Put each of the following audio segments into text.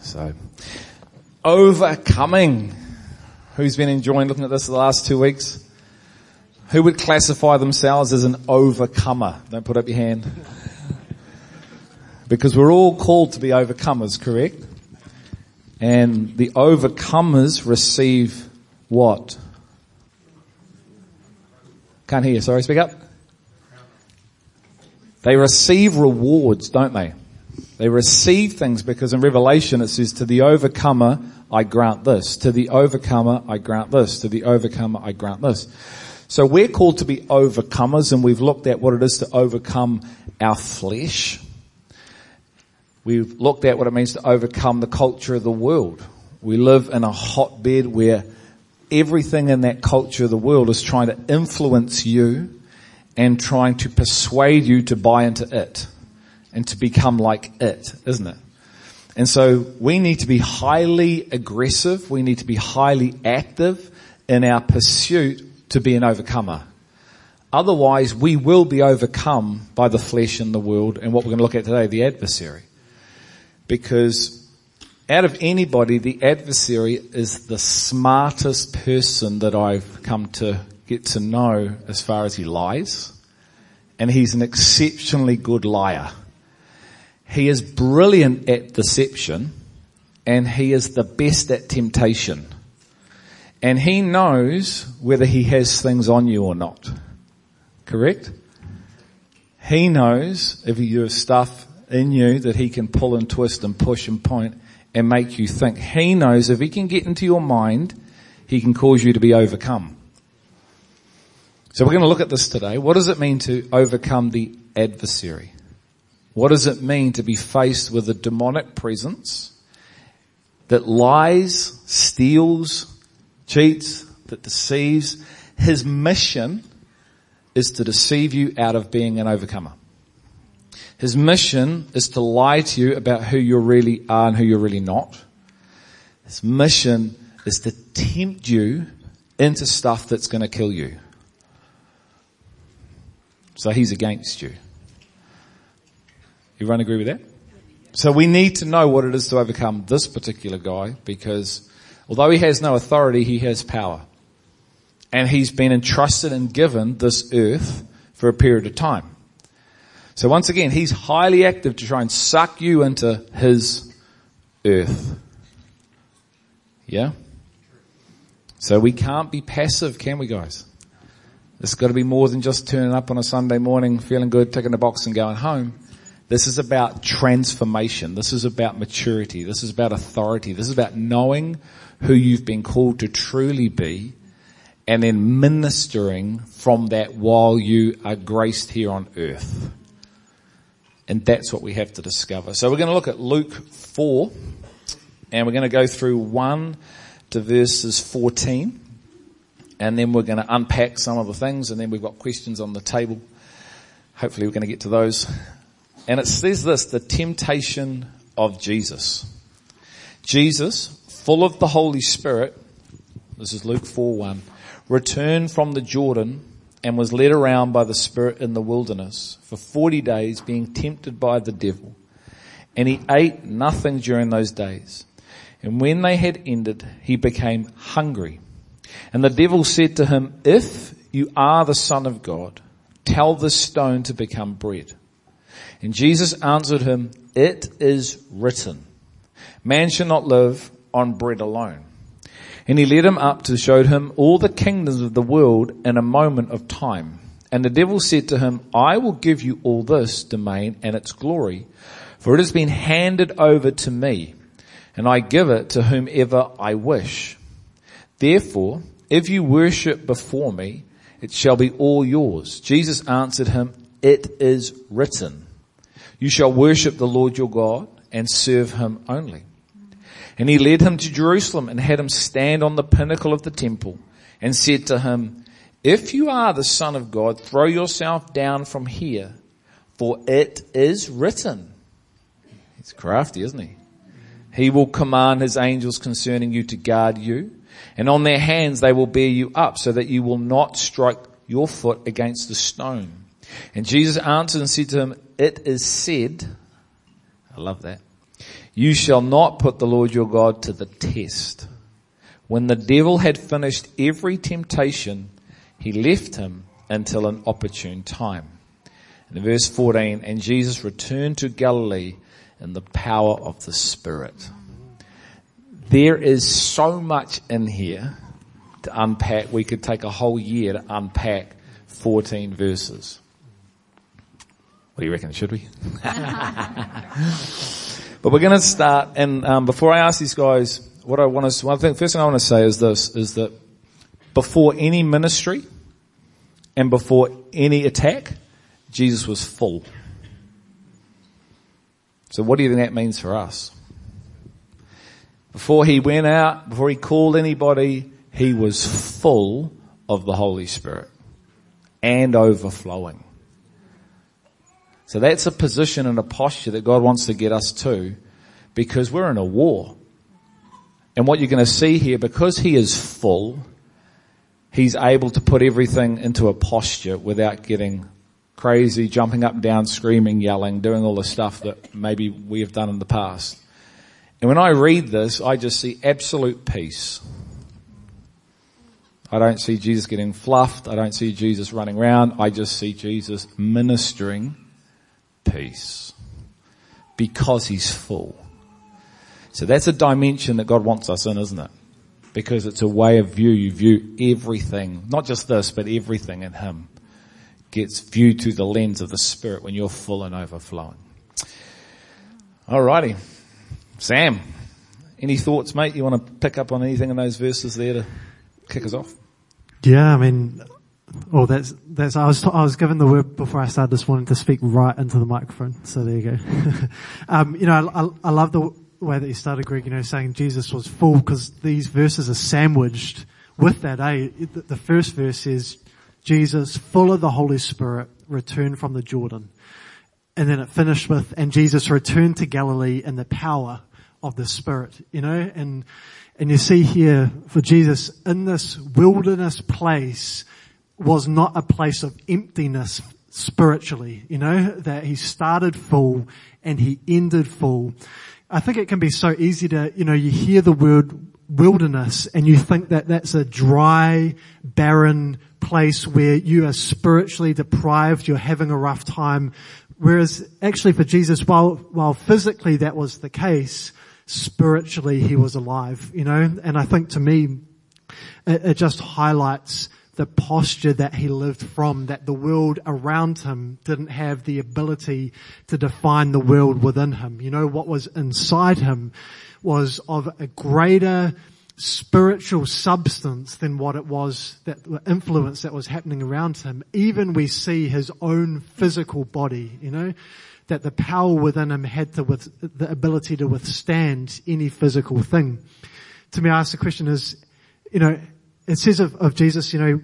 So, overcoming. Who's been enjoying looking at this the last two weeks? Who would classify themselves as an overcomer? Don't put up your hand. Because we're all called to be overcomers, correct? And the overcomers receive what? Can't hear you, sorry, speak up. They receive rewards, don't they? They receive things because in Revelation it says, to the overcomer I grant this. To the overcomer I grant this. To the overcomer I grant this. So we're called to be overcomers and we've looked at what it is to overcome our flesh. We've looked at what it means to overcome the culture of the world. We live in a hotbed where everything in that culture of the world is trying to influence you and trying to persuade you to buy into it and to become like it, isn't it? And so we need to be highly aggressive. We need to be highly active in our pursuit to be an overcomer. Otherwise we will be overcome by the flesh and the world and what we're going to look at today, the adversary. Because out of anybody, the adversary is the smartest person that I've come to get to know as far as he lies. And he's an exceptionally good liar. He is brilliant at deception and he is the best at temptation. And he knows whether he has things on you or not. Correct? He knows if you have stuff in you that he can pull and twist and push and point and make you think. He knows if he can get into your mind, he can cause you to be overcome. So we're going to look at this today. What does it mean to overcome the adversary? What does it mean to be faced with a demonic presence that lies, steals, cheats, that deceives? His mission is to deceive you out of being an overcomer. His mission is to lie to you about who you really are and who you're really not. His mission is to tempt you into stuff that's going to kill you. So he's against you. Everyone agree with that? So we need to know what it is to overcome this particular guy because although he has no authority, he has power. And he's been entrusted and given this earth for a period of time. So once again, he's highly active to try and suck you into his earth. Yeah? So we can't be passive, can we guys? It's got to be more than just turning up on a Sunday morning, feeling good, ticking the box and going home. This is about transformation. This is about maturity. This is about authority. This is about knowing who you've been called to truly be and then ministering from that while you are graced here on earth. And that's what we have to discover. So we're going to look at Luke 4 and we're going to go through 1 to verses 14 and then we're going to unpack some of the things and then we've got questions on the table. Hopefully we're going to get to those. And it says this, the temptation of Jesus. Jesus, full of the Holy Spirit, this is Luke 4 1, returned from the Jordan and was led around by the Spirit in the wilderness for 40 days being tempted by the devil. And he ate nothing during those days. And when they had ended, he became hungry. And the devil said to him, if you are the son of God, tell this stone to become bread. And Jesus answered him, it is written, man shall not live on bread alone. And he led him up to show him all the kingdoms of the world in a moment of time. And the devil said to him, I will give you all this domain and its glory, for it has been handed over to me, and I give it to whomever I wish. Therefore, if you worship before me, it shall be all yours. Jesus answered him, it is written, you shall worship the Lord your God and serve him only. And he led him to Jerusalem and had him stand on the pinnacle of the temple and said to him, if you are the son of God, throw yourself down from here, for it is written. He's crafty, isn't he? He will command his angels concerning you to guard you and on their hands they will bear you up so that you will not strike your foot against the stone. And Jesus answered and said to him, it is said, I love that, You shall not put the Lord your God to the test. When the devil had finished every temptation, he left him until an opportune time. In verse 14, and Jesus returned to Galilee in the power of the Spirit. There is so much in here to unpack. We could take a whole year to unpack 14 verses. What do you reckon? Should we? but we're going to start, and um, before I ask these guys, what I want to, one thing, first thing I want to say is this: is that before any ministry and before any attack, Jesus was full. So what do you think that means for us? Before he went out, before he called anybody, he was full of the Holy Spirit and overflowing. So that's a position and a posture that God wants to get us to because we're in a war. And what you're going to see here, because he is full, he's able to put everything into a posture without getting crazy, jumping up and down, screaming, yelling, doing all the stuff that maybe we have done in the past. And when I read this, I just see absolute peace. I don't see Jesus getting fluffed. I don't see Jesus running around. I just see Jesus ministering peace because he's full. So that's a dimension that God wants us in, isn't it? Because it's a way of view. You view everything, not just this, but everything in him gets viewed through the lens of the Spirit when you're full and overflowing. Alrighty. Sam, any thoughts, mate? You want to pick up on anything in those verses there to kick us off? Yeah, I mean, oh, that's, that's, I was, I was given the word before I started this morning to speak right into the microphone. So there you go. um, you know, I, I, I love the way that you started, Greg, you know, saying Jesus was full because these verses are sandwiched with that, eh? The first verse is, Jesus, full of the Holy Spirit, returned from the Jordan. And then it finished with, and Jesus returned to Galilee in the power of the Spirit, you know, and, and you see here for Jesus in this wilderness place was not a place of emptiness spiritually, you know, that he started full and he ended full. I think it can be so easy to, you know, you hear the word wilderness and you think that that's a dry, barren place where you are spiritually deprived, you're having a rough time. Whereas actually for Jesus, while, while physically that was the case, spiritually he was alive, you know, and I think to me, it, it just highlights the posture that he lived from, that the world around him didn't have the ability to define the world within him. You know, what was inside him was of a greater spiritual substance than what it was that influence that was happening around him. Even we see his own physical body, you know, that the power within him had to with the ability to withstand any physical thing. To me, I ask the question is, you know, it says of, of Jesus, you know,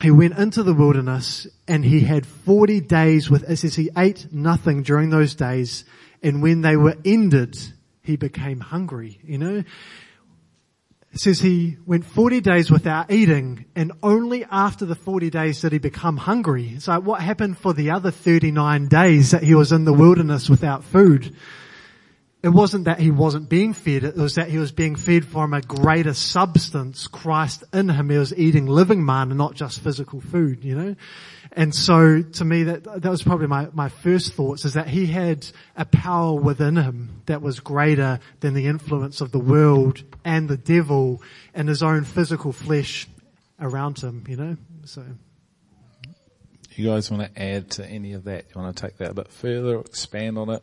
he went into the wilderness and he had 40 days with, it says he ate nothing during those days and when they were ended, he became hungry, you know. It says he went 40 days without eating and only after the 40 days did he become hungry. So what happened for the other 39 days that he was in the wilderness without food? It wasn't that he wasn't being fed, it was that he was being fed from a greater substance, Christ in him. He was eating living manna, not just physical food, you know? And so to me that, that was probably my, my first thoughts is that he had a power within him that was greater than the influence of the world and the devil and his own physical flesh around him, you know? So. You guys want to add to any of that? You want to take that a bit further, expand on it?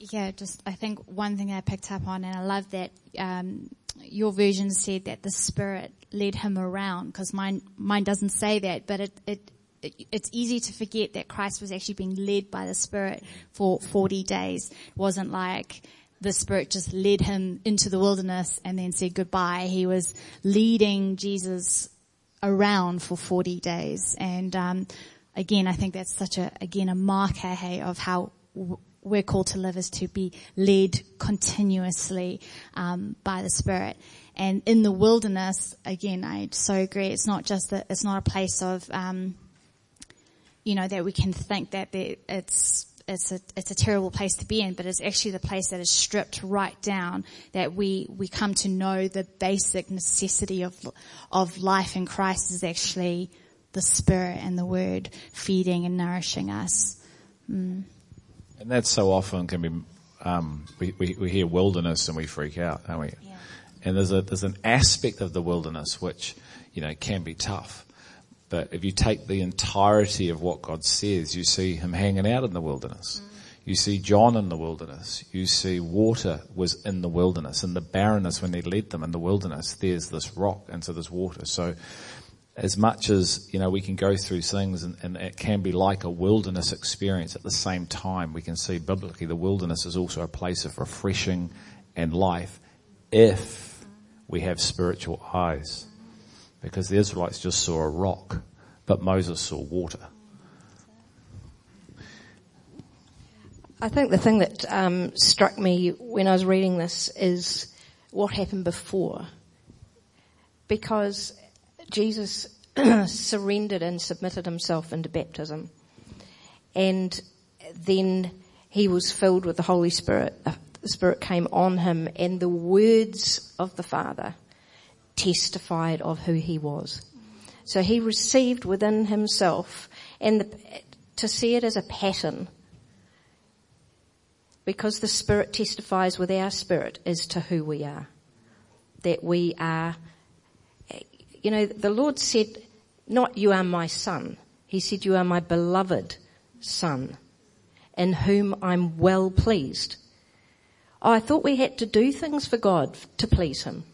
Yeah, just I think one thing I picked up on, and I love that um, your version said that the Spirit led him around, because mine mine doesn't say that, but it, it it it's easy to forget that Christ was actually being led by the Spirit for 40 days. It wasn't like the Spirit just led him into the wilderness and then said goodbye. He was leading Jesus around for 40 days. And, um, again, I think that's such a, again, a marker, hey, of how we're called to live is to be led continuously um, by the Spirit. And in the wilderness, again, I so agree. It's not just that it's not a place of, um, you know, that we can think that it's it's a, it's a terrible place to be in, but it's actually the place that is stripped right down that we, we come to know the basic necessity of, of life in Christ is actually the Spirit and the Word feeding and nourishing us. Mm. And that so often can be, um, we, we, we, hear wilderness and we freak out, don't we? Yeah. And there's a, there's an aspect of the wilderness which, you know, can be tough. But if you take the entirety of what God says, you see him hanging out in the wilderness. Mm. You see John in the wilderness. You see water was in the wilderness. In the barrenness when he led them in the wilderness, there's this rock and so there's water. So as much as, you know, we can go through things and, and, it can be like a wilderness experience at the same time, we can see biblically the wilderness is also a place of refreshing and life if we have spiritual eyes because the Israelites just saw a rock, but Moses saw water. I think the thing that um, struck me when I was reading this is what happened before. Because Jesus surrendered and submitted himself into baptism. And then he was filled with the Holy Spirit. The Spirit came on him and the words of the Father testified of who he was. So he received within himself and the, to see it as a pattern because the Spirit testifies with our spirit as to who we are. That we are, you know, the Lord said, not you are my son. He said, you are my beloved son in whom I'm well pleased. Oh, I thought we had to do things for God to please him.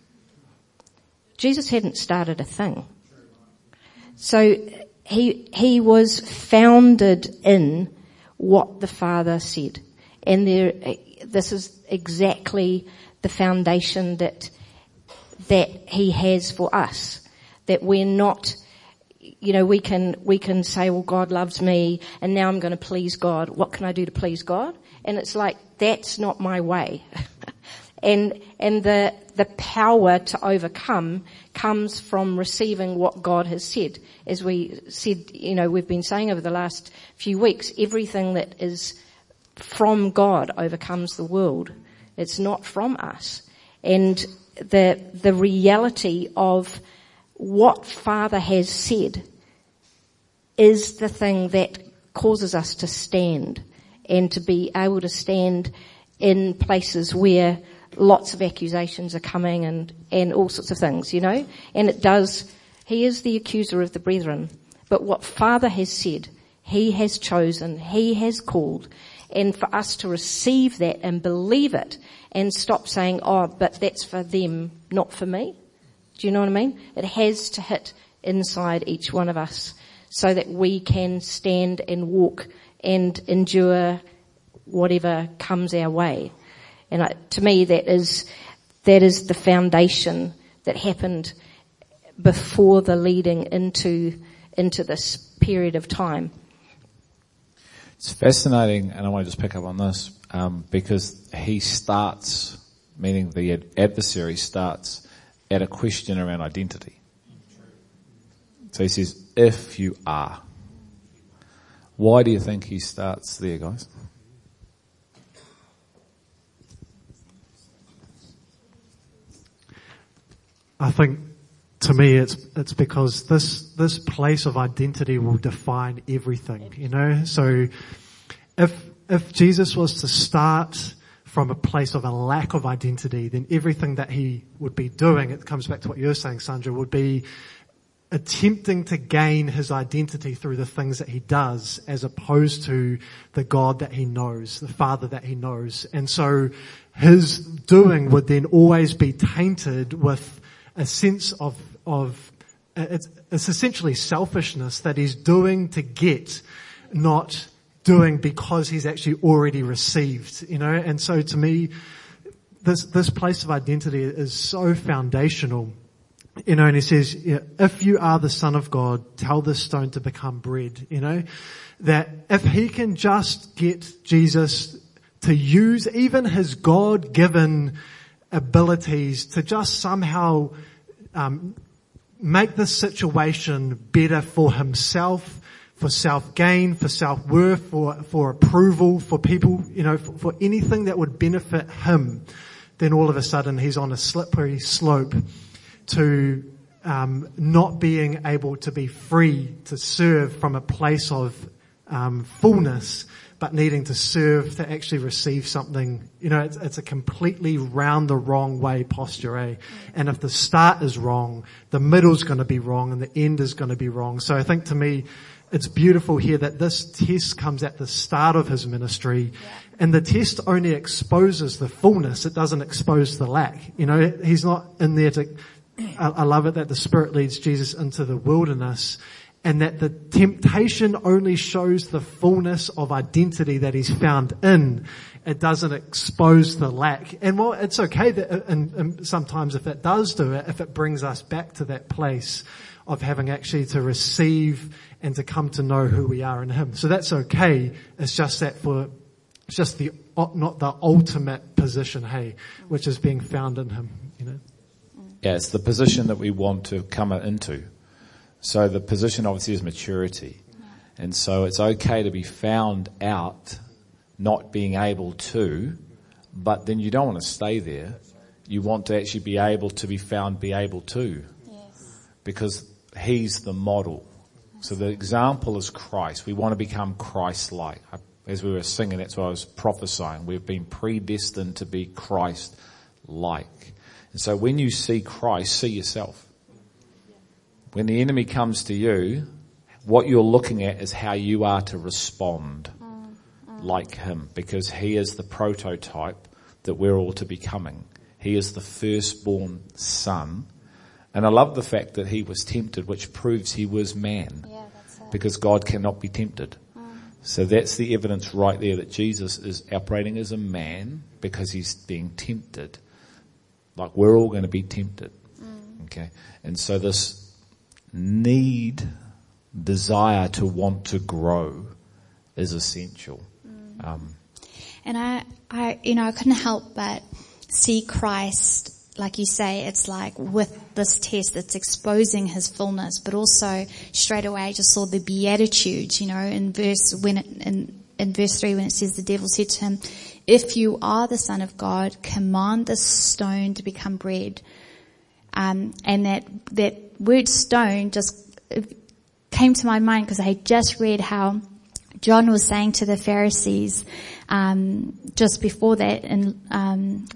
Jesus hadn't started a thing. So he, he was founded in what the Father said. And there, this is exactly the foundation that, that he has for us. That we're not, you know, we can, we can say, well, God loves me and now I'm going to please God. What can I do to please God? And it's like, that's not my way. and, and the, the power to overcome comes from receiving what God has said. As we said, you know, we've been saying over the last few weeks, everything that is from God overcomes the world. It's not from us. And the, the reality of what Father has said is the thing that causes us to stand and to be able to stand in places where lots of accusations are coming and, and all sorts of things, you know? And it does, he is the accuser of the brethren. But what Father has said, he has chosen, he has called, and for us to receive that and believe it and stop saying, oh, but that's for them, not for me. Do you know what I mean? It has to hit inside each one of us so that we can stand and walk and endure whatever comes our way. And I, to me, that is, that is the foundation that happened before the leading into, into this period of time. It's fascinating, and I want to just pick up on this, um, because he starts, meaning the adversary starts at a question around identity. So he says, if you are. Why do you think he starts there, guys? I think to me it's it's because this this place of identity will define everything, you know? So if if Jesus was to start from a place of a lack of identity, then everything that he would be doing, it comes back to what you're saying, Sandra, would be attempting to gain his identity through the things that he does as opposed to the God that he knows, the Father that he knows. And so his doing would then always be tainted with a sense of, of it's, it's essentially selfishness that he's doing to get, not doing because he's actually already received, you know, and so to me, this, this place of identity is so foundational. You know, and he says, if you are the son of God, tell this stone to become bread, you know, that if he can just get Jesus to use even his God-given abilities to just somehow um, make the situation better for himself, for self-gain, for self-worth, for, for approval, for people, you know, for, for anything that would benefit him, then all of a sudden he's on a slippery slope to um, not being able to be free to serve from a place of um, fullness, but needing to serve to actually receive something. You know, it's, it's a completely round the wrong way posture, eh? And if the start is wrong, the middle's going to be wrong, and the end is going to be wrong. So I think to me, it's beautiful here that this test comes at the start of his ministry and the test only exposes the fullness. It doesn't expose the lack. You know, he's not in there to, I, I love it that the Spirit leads Jesus into the wilderness and that the temptation only shows the fullness of identity that he's found in. It doesn't expose the lack. And well, it's okay that, uh, and, and sometimes if it does do it, if it brings us back to that place of having actually to receive and to come to know who we are in Him. So that's okay. It's just that for, it's just the, not the ultimate position, hey, which is being found in Him, you know. Yeah, it's the position that we want to come into. So the position obviously is maturity. And so it's okay to be found out not being able to, but then you don't want to stay there. You want to actually be able to be found be able to. Yes. Because He's the model. So the example is Christ. We want to become Christ-like. As we were singing, that's what I was prophesying. We've been predestined to be Christ-like. And so when you see Christ, see yourself. When the enemy comes to you, what you're looking at is how you are to respond like him because he is the prototype that we're all to becoming. He is the firstborn son and I love the fact that he was tempted, which proves he was man. Yeah, because God cannot be tempted. Mm. So that's the evidence right there that Jesus is operating as a man because he's being tempted. Like we're all going to be tempted. Mm. Okay. And so this need, desire to want to grow is essential. Um, and I, I, you know, I couldn't help but see Christ like you say, it's like with this test, it's exposing his fullness, but also straight away I just saw the beatitudes, you know, in verse, when it, in, in verse three when it says the devil said to him, if you are the son of God, command this stone to become bread. Um, and that, that word stone just came to my mind because I had just read how John was saying to the Pharisees, um, just before that in, um,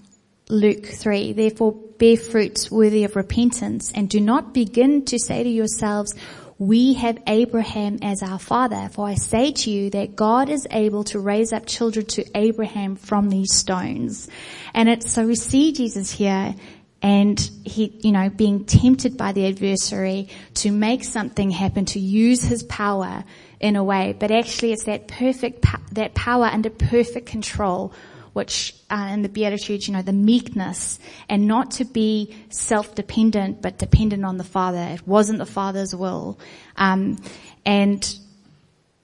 Luke 3. Therefore bear fruits worthy of repentance and do not begin to say to yourselves, we have Abraham as our father. For I say to you that God is able to raise up children to Abraham from these stones. And it's, so we see Jesus here and he, you know, being tempted by the adversary to make something happen, to use his power in a way, but actually it's that perfect, that power under perfect control which uh, in the Beatitudes, you know, the meekness, and not to be self-dependent, but dependent on the Father. It wasn't the Father's will, um, and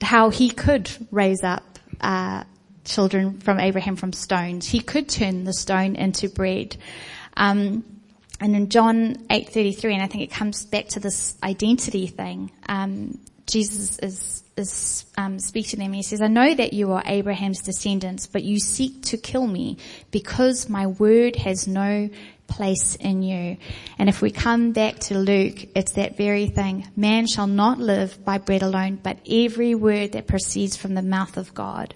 how He could raise up uh, children from Abraham from stones. He could turn the stone into bread. Um, and in John 8:33, and I think it comes back to this identity thing. Um, Jesus is is um, to them. He says, "I know that you are Abraham's descendants, but you seek to kill me because my word has no place in you." And if we come back to Luke, it's that very thing: "Man shall not live by bread alone, but every word that proceeds from the mouth of God."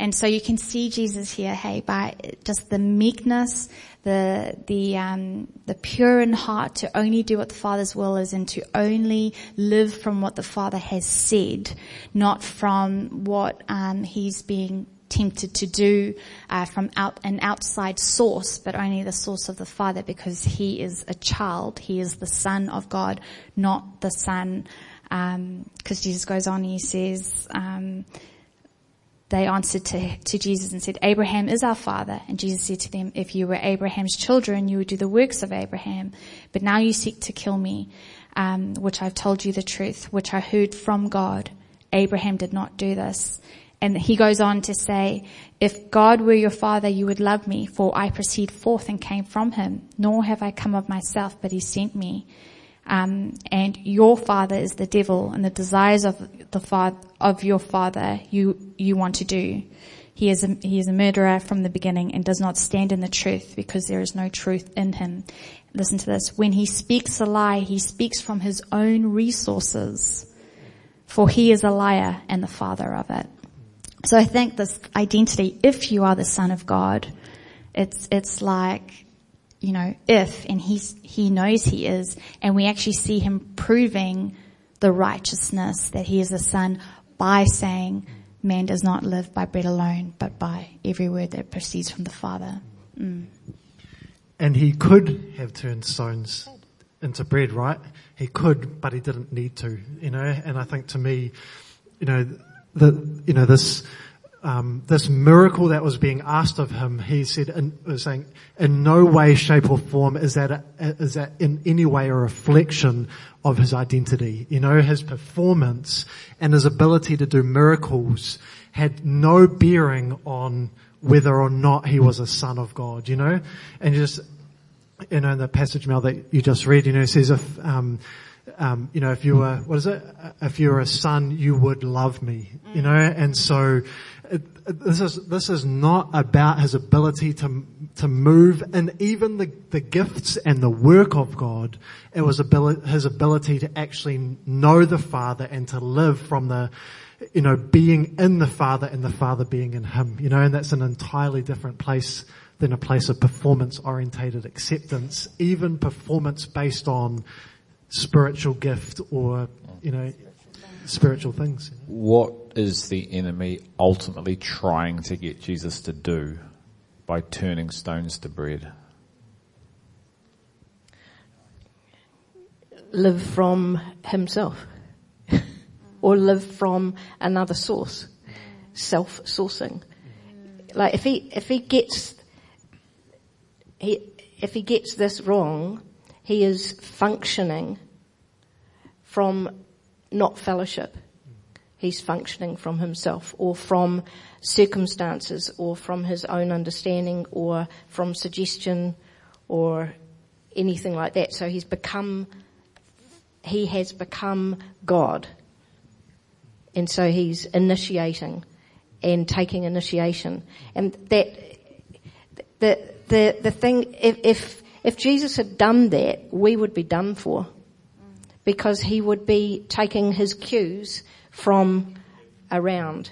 And so you can see Jesus here, hey, by just the meekness, the the um, the pure in heart to only do what the Father's will is, and to only live from what the Father has said, not from what um, He's being tempted to do uh, from out an outside source, but only the source of the Father, because He is a child. He is the Son of God, not the Son. Because um, Jesus goes on, He says. Um, they answered to, to Jesus and said, Abraham is our father. And Jesus said to them, if you were Abraham's children, you would do the works of Abraham. But now you seek to kill me, um, which I've told you the truth, which I heard from God. Abraham did not do this. And he goes on to say, if God were your father, you would love me, for I proceed forth and came from him, nor have I come of myself, but he sent me. Um, and your father is the devil, and the desires of the father of your father you you want to do. He is a, he is a murderer from the beginning and does not stand in the truth because there is no truth in him. Listen to this. When he speaks a lie, he speaks from his own resources, for he is a liar and the father of it. So I think this identity, if you are the son of God, it's, it's like, you know, if, and he's, he knows he is, and we actually see him proving the righteousness that he is a son by saying, man does not live by bread alone, but by every word that proceeds from the Father. Mm. And he could have turned stones into bread, right? He could, but he didn't need to, you know, and I think to me, you know, the, you know, this, um, this miracle that was being asked of him, he said, in, was saying, in no way, shape or form is that, a, is that in any way a reflection of his identity. You know, his performance and his ability to do miracles had no bearing on whether or not he was a son of God, you know? And just, you know, in the passage Mel that you just read, you know, it says if, um, um, you know, if you were, what is it? If you were a son, you would love me, you know? And so, this is, this is not about his ability to, to move and even the, the gifts and the work of God. It was ability, his ability to actually know the Father and to live from the, you know, being in the Father and the Father being in him, you know, and that's an entirely different place than a place of performance orientated acceptance, even performance based on spiritual gift or, you know, spiritual things. What is the enemy ultimately trying to get Jesus to do by turning stones to bread? Live from himself. or live from another source. Self-sourcing. Like if he, if he gets, he, if he gets this wrong, he is functioning from not fellowship. He's functioning from himself or from circumstances or from his own understanding or from suggestion or anything like that. So he's become, he has become God. And so he's initiating and taking initiation. And that, the, the, the thing, if, if, if Jesus had done that, we would be done for. Because he would be taking his cues from around,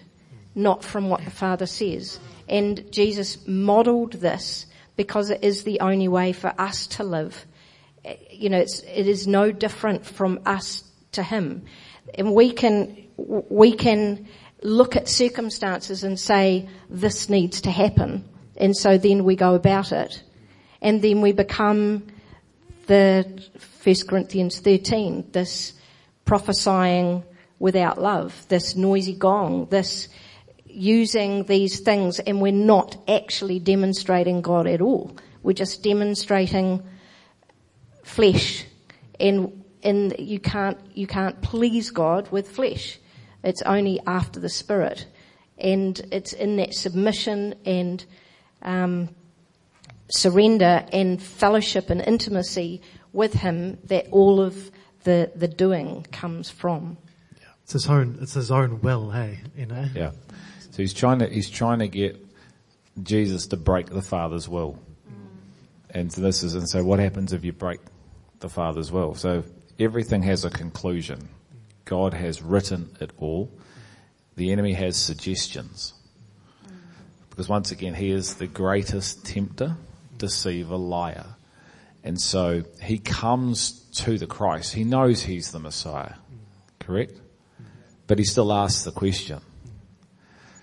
not from what the Father says. And Jesus modeled this because it is the only way for us to live. You know, it's, it is no different from us to him. And we can, we can look at circumstances and say, this needs to happen. And so then we go about it. And then we become the 1 Corinthians 13, this prophesying without love, this noisy gong, this using these things and we're not actually demonstrating God at all. We're just demonstrating flesh and, and you can't, you can't please God with flesh. It's only after the spirit and it's in that submission and, um, surrender and fellowship and intimacy with Him that all of the, the doing comes from. It's his own, it's his own will, hey, you know? Yeah. So he's trying to, he's trying to get Jesus to break the Father's will. And so this is, and so what happens if you break the Father's will? So everything has a conclusion. God has written it all. The enemy has suggestions. Because once again, he is the greatest tempter, deceiver, liar. And so he comes to the Christ. He knows he's the Messiah. Correct? But he still asks the question.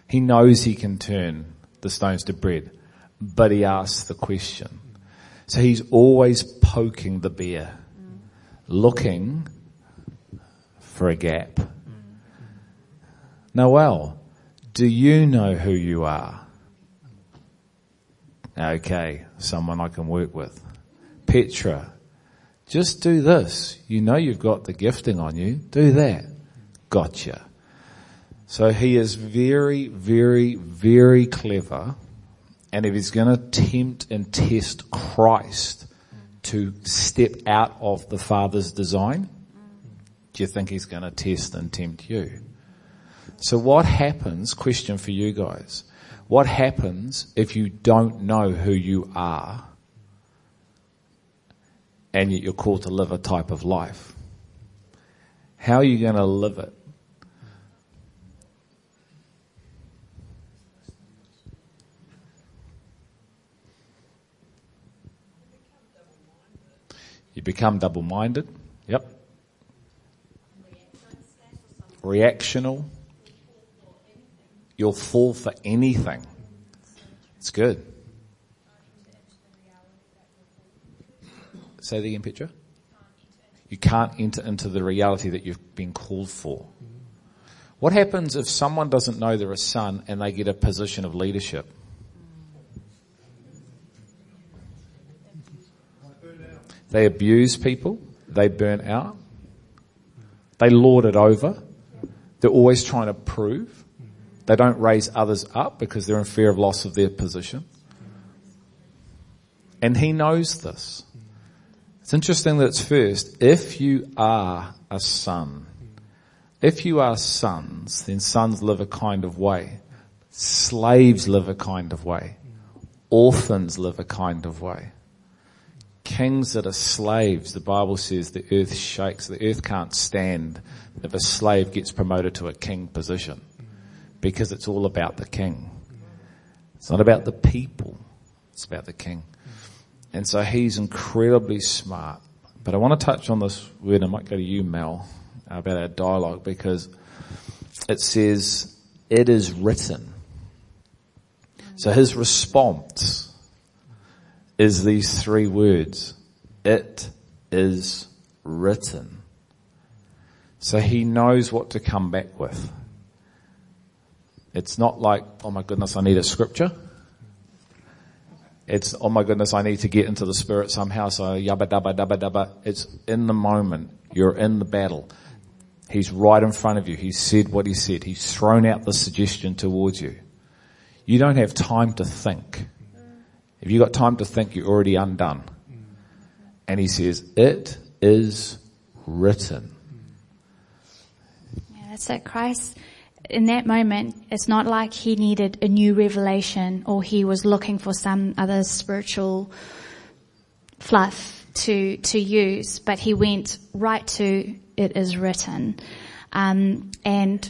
He knows he can turn the stones to bread, but he asks the question. So he's always poking the bear, looking for a gap. Noel, do you know who you are? Okay, someone I can work with. Petra, just do this. You know you've got the gifting on you. Do that. Gotcha. So he is very, very, very clever. And if he's going to tempt and test Christ to step out of the Father's design, do you think he's going to test and tempt you? So what happens, question for you guys, what happens if you don't know who you are and yet you're called to live a type of life? How are you going to live it? You become double-minded. Yep. Reactional. You'll fall for anything. It's good. Say that again, Petra. You can't enter into the reality that you've been called for. What happens if someone doesn't know they're a son and they get a position of leadership? They abuse people. They burn out. They lord it over. They're always trying to prove. They don't raise others up because they're in fear of loss of their position. And he knows this. It's interesting that it's first, if you are a son, if you are sons, then sons live a kind of way. Slaves live a kind of way. Orphans live a kind of way kings that are slaves, the Bible says the earth shakes. The earth can't stand if a slave gets promoted to a king position because it's all about the king. It's not about the people. It's about the king. And so he's incredibly smart. But I want to touch on this word. I might go to you, Mel, about our dialogue because it says, it is written. So his response is these three words. It is written. So he knows what to come back with. It's not like, oh my goodness, I need a scripture. It's, oh my goodness, I need to get into the spirit somehow, so yabba dabba dabba dabba. It's in the moment. You're in the battle. He's right in front of you. He said what he said. He's thrown out the suggestion towards you. You don't have time to think. If you got time to think, you're already undone. And he says, it is written. Yeah, that's it. Christ, in that moment, it's not like he needed a new revelation or he was looking for some other spiritual fluff to, to use, but he went right to it is written. Um, and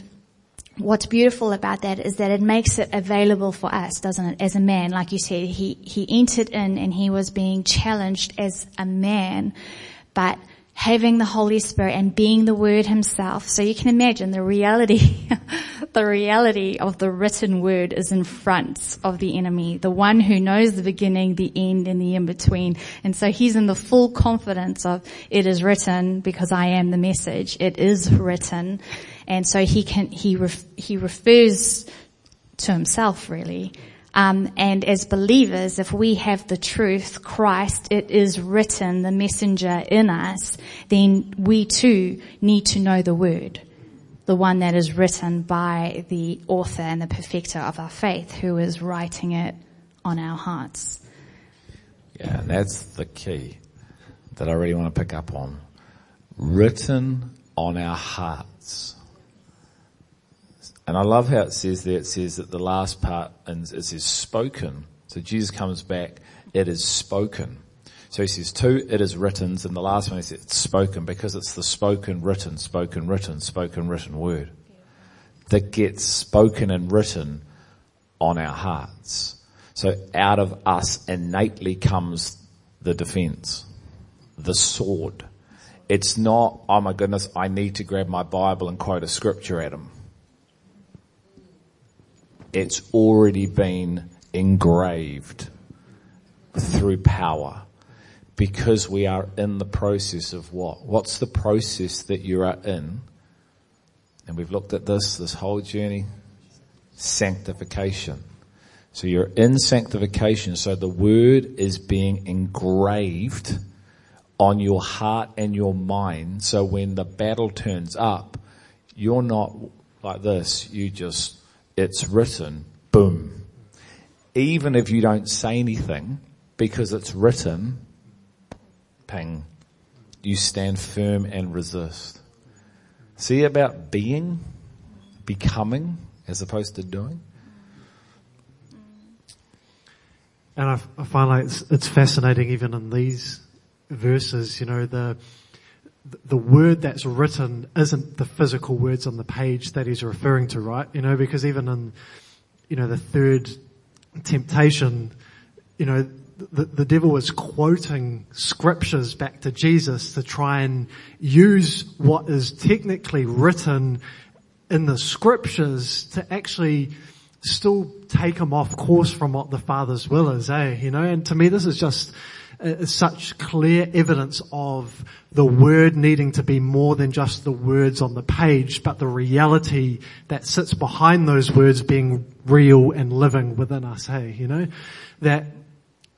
what's beautiful about that is that it makes it available for us, doesn't it? As a man, like you said, he, he entered in and he was being challenged as a man, but having the Holy Spirit and being the Word Himself. So you can imagine the reality, the reality of the written Word is in front of the enemy, the one who knows the beginning, the end, and the in-between. And so he's in the full confidence of, it is written because I am the message. It is written. And so he can, he, ref, he refers to himself really. Um, and as believers, if we have the truth, Christ, it is written, the messenger in us, then we too need to know the word. The one that is written by the author and the perfecter of our faith who is writing it on our hearts. Yeah, and that's the key that I really want to pick up on. Written on our hearts. And I love how it says there, it says that the last part and it says spoken. So Jesus comes back, it is spoken. So he says two, it is written, and the last one he says it's spoken because it's the spoken, written, spoken, written, spoken, written word that gets spoken and written on our hearts. So out of us innately comes the defense, the sword. It's not, oh my goodness, I need to grab my Bible and quote a scripture at him it's already been engraved through power because we are in the process of what? What's the process that you are in? And we've looked at this, this whole journey. Sanctification. So you're in sanctification, so the word is being engraved on your heart and your mind, so when the battle turns up, you're not like this, you just it's written, boom. Even if you don't say anything, because it's written, ping. You stand firm and resist. See about being, becoming, as opposed to doing? And I, I find like it's, it's fascinating even in these verses, you know, the, the word that's written isn't the physical words on the page that he's referring to, right? You know, because even in, you know, the third temptation, you know, the, the devil was quoting scriptures back to Jesus to try and use what is technically written in the scriptures to actually still take him off course from what the Father's will is, eh? You know, and to me this is just uh, such clear evidence of the word needing to be more than just the words on the page, but the reality that sits behind those words being real and living within us, hey? You know, that,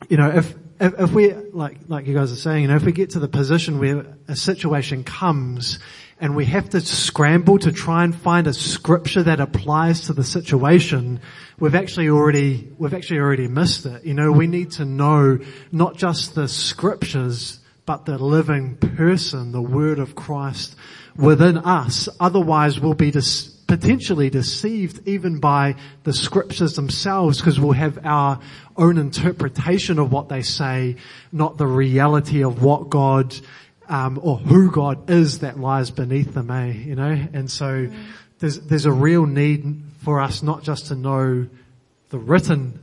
you know, if, if, if we, like, like you guys are saying, you know, if we get to the position where a situation comes and we have to scramble to try and find a scripture that applies to the situation, we've actually already, we've actually already missed it. You know, we need to know not just the scriptures, but the living person, the word of Christ within us. Otherwise we'll be dis- potentially deceived even by the scriptures themselves because we'll have our own interpretation of what they say, not the reality of what God um, or who God is that lies beneath them, eh? You know, and so there's there's a real need for us not just to know the written,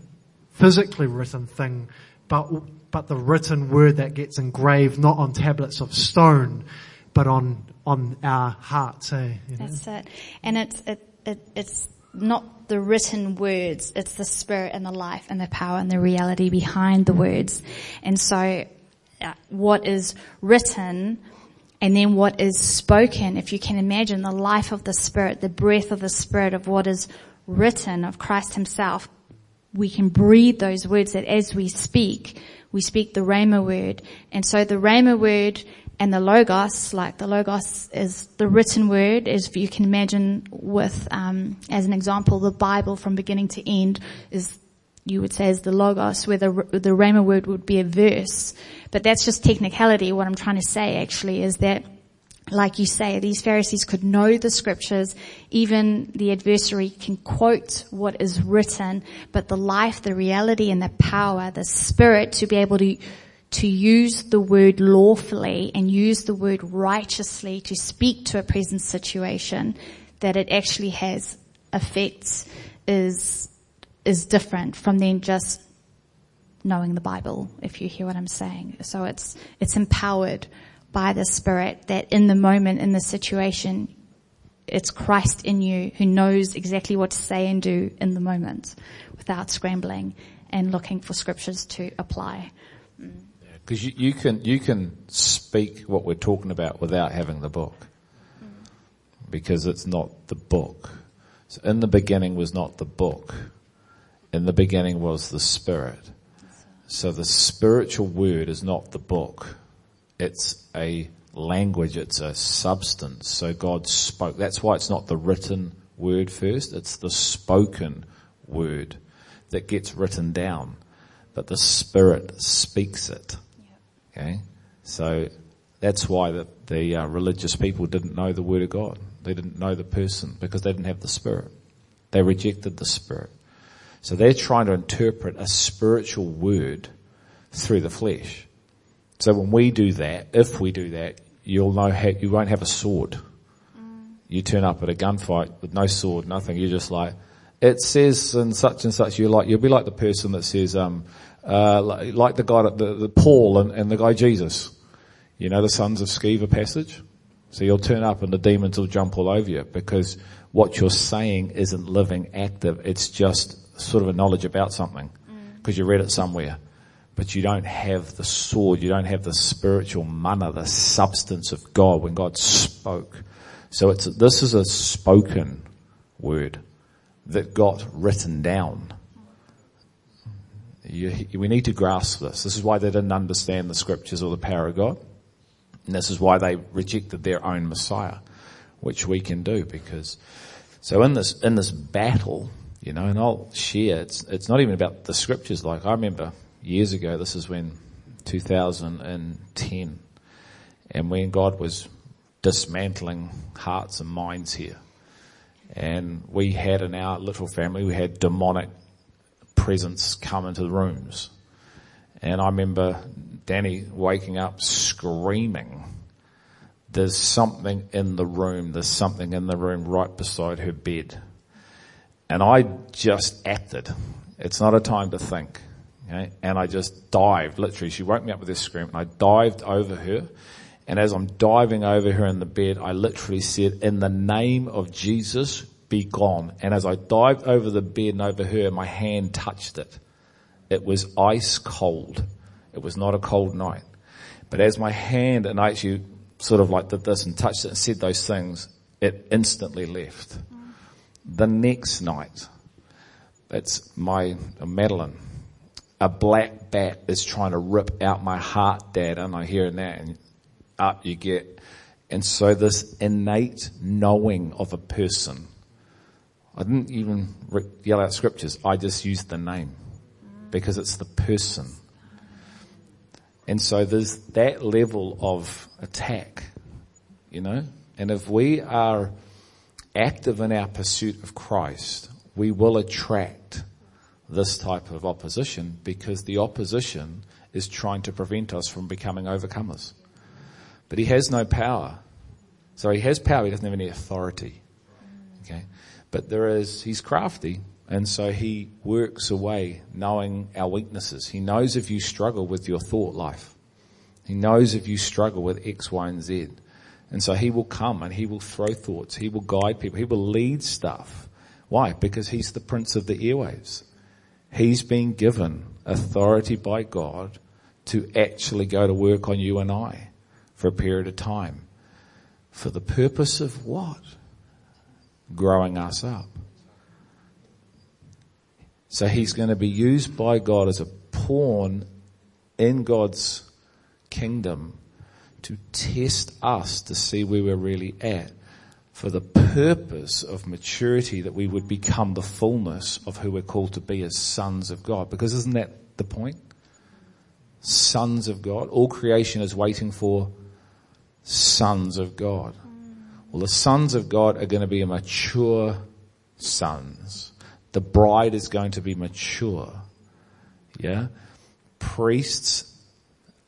physically written thing, but but the written word that gets engraved not on tablets of stone, but on on our hearts, eh? You know? That's it, and it's it, it it's not the written words, it's the spirit and the life and the power and the reality behind the words. And so what is written and then what is spoken. If you can imagine the life of the Spirit, the breath of the Spirit of what is written of Christ Himself, we can breathe those words that as we speak, we speak the Rhema word. And so the Rhema word and the Logos, like the Logos is the written word, as you can imagine with, um, as an example, the Bible from beginning to end is you would say is the logos, where the, the Rhema word would be a verse. But that's just technicality. What I'm trying to say actually is that like you say, these Pharisees could know the scriptures, even the adversary can quote what is written, but the life, the reality and the power, the spirit to be able to, to use the word lawfully and use the word righteously to speak to a present situation, that it actually has effects is is different from then just knowing the Bible, if you hear what I'm saying. So it's, it's empowered by the Spirit that in the moment, in the situation, it's Christ in you who knows exactly what to say and do in the moment without scrambling and looking for scriptures to apply. Because you, you, can you can speak what we're talking about without having the book, mm. because it's not the book. So in the beginning was not the book, in the beginning was the Spirit. So the spiritual word is not the book. It's a language. It's a substance. So God spoke. That's why it's not the written word first. It's the spoken word that gets written down. But the Spirit speaks it. Okay? So that's why the, the uh, religious people didn't know the Word of God. They didn't know the person because they didn't have the Spirit. They rejected the Spirit. So they're trying to interpret a spiritual word through the flesh. So when we do that, if we do that, you'll know how, you won't have a sword. Mm. You turn up at a gunfight with no sword, nothing. You're just like, it says and such and such. You're like, you'll be like the person that says, um, uh, like, like, the guy, the, the Paul and, and the guy Jesus. You know, the sons of Sceva passage. So you'll turn up and the demons will jump all over you because what you're saying isn't living active. It's just sort of a knowledge about something because mm. you read it somewhere. But you don't have the sword, you don't have the spiritual manna, the substance of God when God spoke. So it's, this is a spoken word that got written down. You, we need to grasp this. This is why they didn't understand the scriptures or the power of God. And this is why they rejected their own Messiah, which we can do because, so in this, in this battle, you know, and I'll share. It's it's not even about the scriptures. Like I remember years ago, this is when 2010. And when God was dismantling hearts and minds here. And we had in our little family, we had demonic presence come into the rooms. And I remember Danny waking up screaming, there's something in the room, there's something in the room right beside her bed. And I just acted. It's not a time to think. Okay? And I just dived, literally, she woke me up with this scream and I dived over her and as I'm diving over her in the bed, I literally said, in the name of Jesus, be gone. And as I dived over the bed and over her, my hand touched it. It was ice cold. It was not a cold night. But as my hand, and I actually sort of like did this and touched it and said those things, it instantly left. The next night, it's my, Madeline, a black bat is trying to rip out my heart, dad, and I hear and that and up you get. And so this innate knowing of a person, I didn't even yell out scriptures, I just used the name because it's the person. And so there's that level of attack, you know, and if we are active in our pursuit of Christ, we will attract this type of opposition because the opposition is trying to prevent us from becoming overcomers. But he has no power. So he has power, he doesn't have any authority. Okay? But there is, he's crafty, and so he works away knowing our weaknesses. He knows if you struggle with your thought life. He knows if you struggle with X, Y, and Z. And so he will come and he will throw thoughts. He will guide people. He will lead stuff. Why? Because he's the prince of the airwaves. He's been given authority by God to actually go to work on you and I for a period of time. For the purpose of what? Growing us up. So he's going to be used by God as a pawn in God's kingdom to test us to see where we're really at for the purpose of maturity that we would become the fullness of who we're called to be as sons of God. Because isn't that the point? Sons of God. All creation is waiting for sons of God. Well, the sons of God are going to be mature sons. The bride is going to be mature. Yeah? Priests,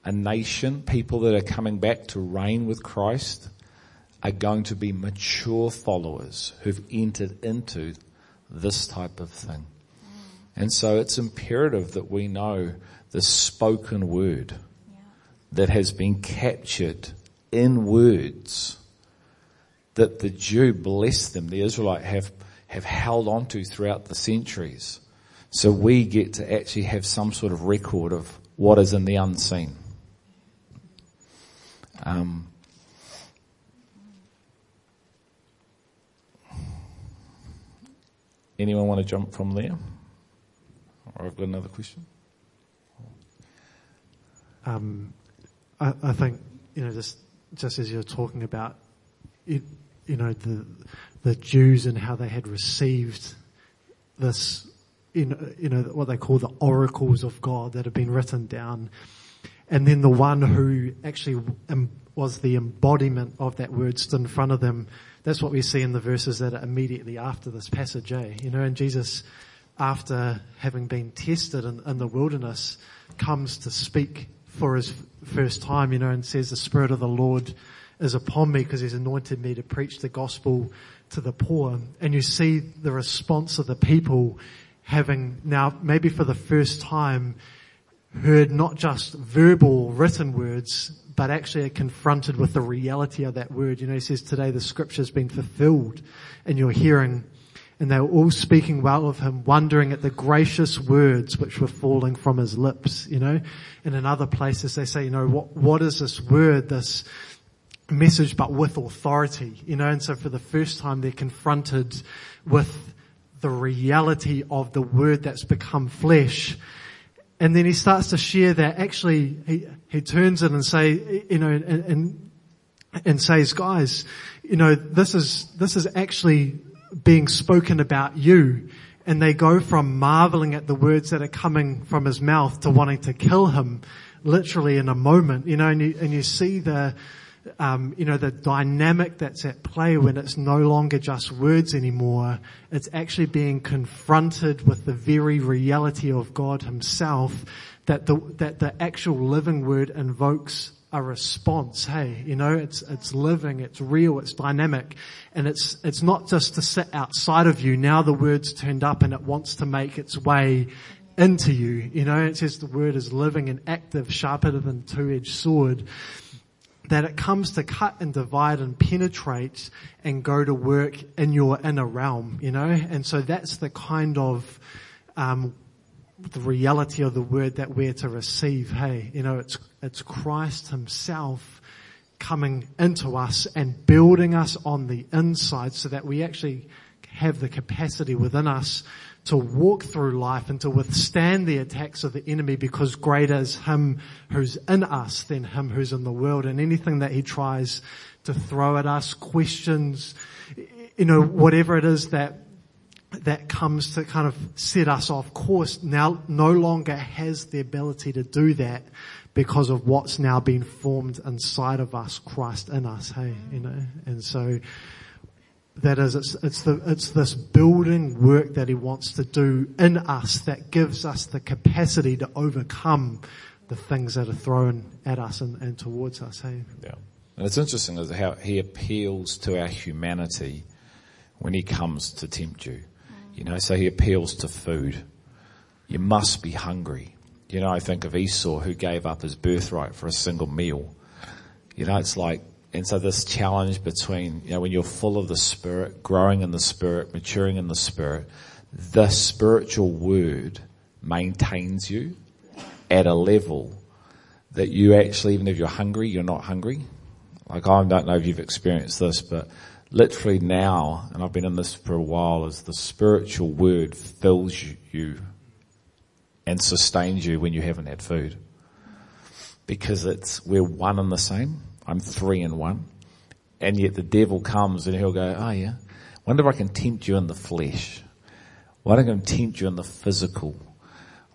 a nation, people that are coming back to reign with Christ are going to be mature followers who've entered into this type of thing. And so it's imperative that we know the spoken word that has been captured in words that the Jew blessed them, the Israelite have, have held on to throughout the centuries. So we get to actually have some sort of record of what is in the unseen. Um, anyone want to jump from there? Or I've got another question. Um, I, I think you know just just as you're talking about, it, you know, the, the Jews and how they had received this, know, you know, what they call the oracles of God that have been written down. And then the one who actually was the embodiment of that word stood in front of them. That's what we see in the verses that are immediately after this passage, eh? You know, and Jesus, after having been tested in, in the wilderness, comes to speak for his first time, you know, and says the Spirit of the Lord is upon me because he's anointed me to preach the gospel to the poor. And you see the response of the people having now maybe for the first time heard not just verbal written words, but actually are confronted with the reality of that word. You know, he says today the scripture has been fulfilled in your hearing and they were all speaking well of him, wondering at the gracious words which were falling from his lips, you know. And in other places they say, you know, what, what is this word, this message, but with authority, you know. And so for the first time they're confronted with the reality of the word that's become flesh. And then he starts to share that actually he, he turns it and say, you know, and, and, and says, guys, you know, this is, this is actually being spoken about you. And they go from marveling at the words that are coming from his mouth to wanting to kill him literally in a moment, you know, and you, and you see the, um, you know, the dynamic that's at play when it's no longer just words anymore. It's actually being confronted with the very reality of God himself that the, that the actual living word invokes a response. Hey, you know, it's, it's living, it's real, it's dynamic, and it's, it's not just to sit outside of you. Now the word's turned up and it wants to make its way into you. You know, it says the word is living and active, sharper than two-edged sword that it comes to cut and divide and penetrate and go to work in your inner realm, you know? And so that's the kind of, um, the reality of the word that we're to receive. Hey, you know, it's, it's Christ himself coming into us and building us on the inside so that we actually have the capacity within us to walk through life and to withstand the attacks of the enemy because greater is him who's in us than him who's in the world. And anything that he tries to throw at us, questions, you know, whatever it is that that comes to kind of set us off course now no longer has the ability to do that because of what's now been formed inside of us, Christ in us, hey, you know, and so that is, it's, it's the, it's this building work that he wants to do in us that gives us the capacity to overcome the things that are thrown at us and, and towards us, hey. Yeah. And it's interesting is how he appeals to our humanity when he comes to tempt you. You know, so he appeals to food. You must be hungry. You know, I think of Esau who gave up his birthright for a single meal. You know, it's like, and so this challenge between, you know, when you're full of the Spirit, growing in the Spirit, maturing in the Spirit, the spiritual word maintains you at a level that you actually, even if you're hungry, you're not hungry. Like I don't know if you've experienced this, but literally now, and I've been in this for a while, is the spiritual word fills you and sustains you when you haven't had food. Because it's, we're one and the same. I'm three in one. And yet the devil comes and he'll go, oh yeah, wonder if I can tempt you in the flesh. Why don't I tempt you in the physical?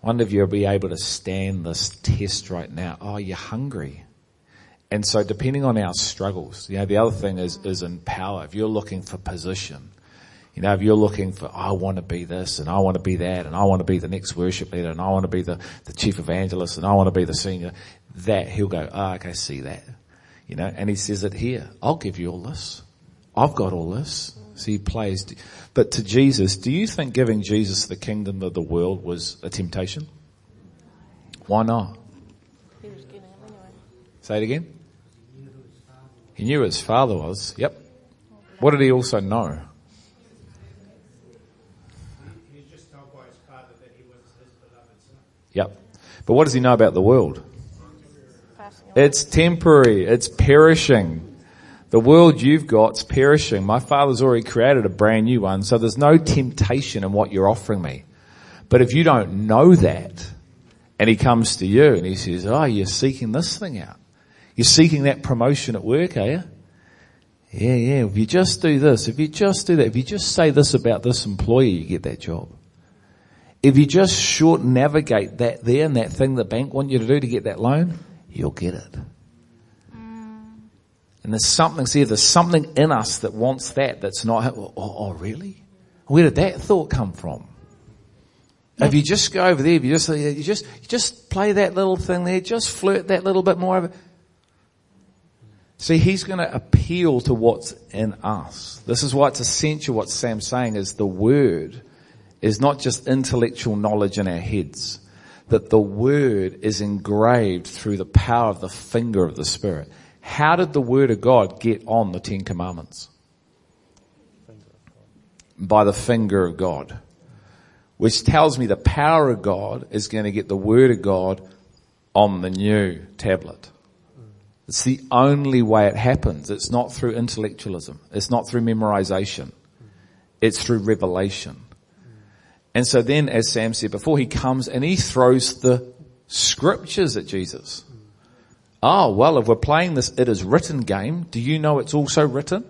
Wonder if you'll be able to stand this test right now. Oh, you're hungry. And so depending on our struggles, you know, the other thing is, is in power. If you're looking for position, you know, if you're looking for, I want to be this and I want to be that and I want to be the next worship leader and I want to be the, the chief evangelist and I want to be the senior, that he'll go, oh, okay, see that. You know, and he says it here. I'll give you all this. I've got all this. So he plays. But to Jesus, do you think giving Jesus the kingdom of the world was a temptation? Why not? Say it again. He knew his father was. Yep. What did he also know? Yep. But what does he know about the world? It's temporary. It's perishing. The world you've got's perishing. My father's already created a brand new one, so there's no temptation in what you're offering me. But if you don't know that, and he comes to you and he says, oh, you're seeking this thing out. You're seeking that promotion at work, are you? Yeah, yeah. If you just do this, if you just do that, if you just say this about this employer, you get that job. If you just short navigate that there and that thing the bank want you to do to get that loan, you'll get it. And there's something, see, there's something in us that wants that that's not, oh, oh really? Where did that thought come from? If you just go over there, if you just, you just, you just play that little thing there, just flirt that little bit more over. See, he's going to appeal to what's in us. This is why it's essential what Sam's saying is the word is not just intellectual knowledge in our heads, that the word is engraved through the power of the finger of the Spirit. How did the word of God get on the Ten Commandments? By the finger of God. Which tells me the power of God is going to get the word of God on the new tablet. It's the only way it happens. It's not through intellectualism. It's not through memorization. It's through revelation. And so then, as Sam said before, he comes and he throws the scriptures at Jesus. Oh, well, if we're playing this it is written game, do you know it's also written?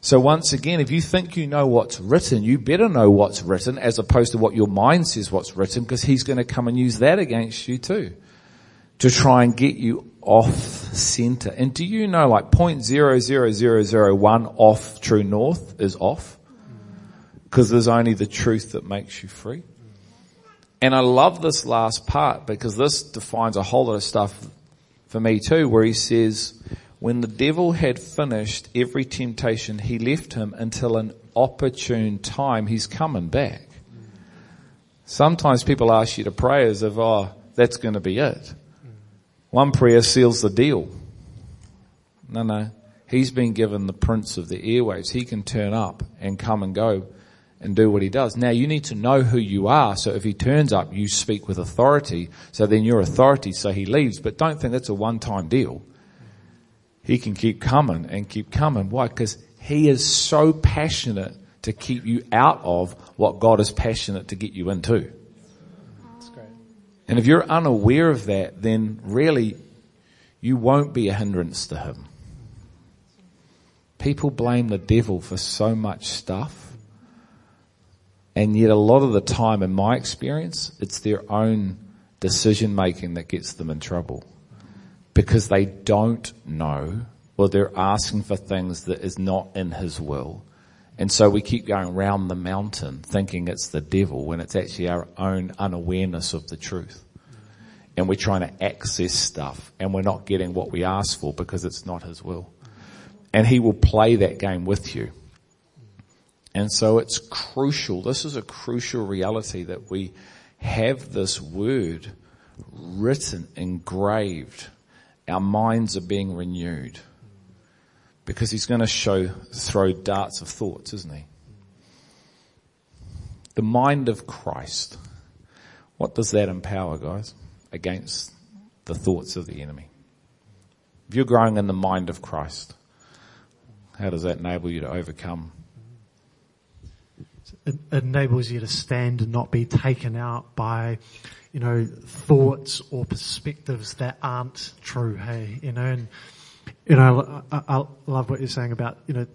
So once again, if you think you know what's written, you better know what's written as opposed to what your mind says what's written because he's going to come and use that against you too. to try and get you off center. And do you know like point zero zero zero zero one off true north is off? Because there's only the truth that makes you free. And I love this last part because this defines a whole lot of stuff for me too, where he says, when the devil had finished every temptation, he left him until an opportune time. He's coming back. Sometimes people ask you to pray as if, oh, that's going to be it. One prayer seals the deal. No, no. He's been given the prince of the airwaves. He can turn up and come and go and do what he does. Now you need to know who you are. So if he turns up, you speak with authority. So then your authority, so he leaves. But don't think that's a one-time deal. He can keep coming and keep coming. Why? Because he is so passionate to keep you out of what God is passionate to get you into. That's great. And if you're unaware of that, then really you won't be a hindrance to him. People blame the devil for so much stuff and yet a lot of the time in my experience, it's their own decision making that gets them in trouble. Because they don't know or they're asking for things that is not in his will. And so we keep going round the mountain thinking it's the devil when it's actually our own unawareness of the truth. And we're trying to access stuff and we're not getting what we ask for because it's not his will. And he will play that game with you. And so it's crucial. This is a crucial reality that we have this word written, engraved. Our minds are being renewed. Because he's going to show, throw darts of thoughts, isn't he? The mind of Christ. What does that empower, guys? Against the thoughts of the enemy. If you're growing in the mind of Christ, how does that enable you to overcome it, enables you to stand and not be taken out by, you know, thoughts or perspectives that aren't true. Hey, you know, and you know, I, I love what you're saying about you know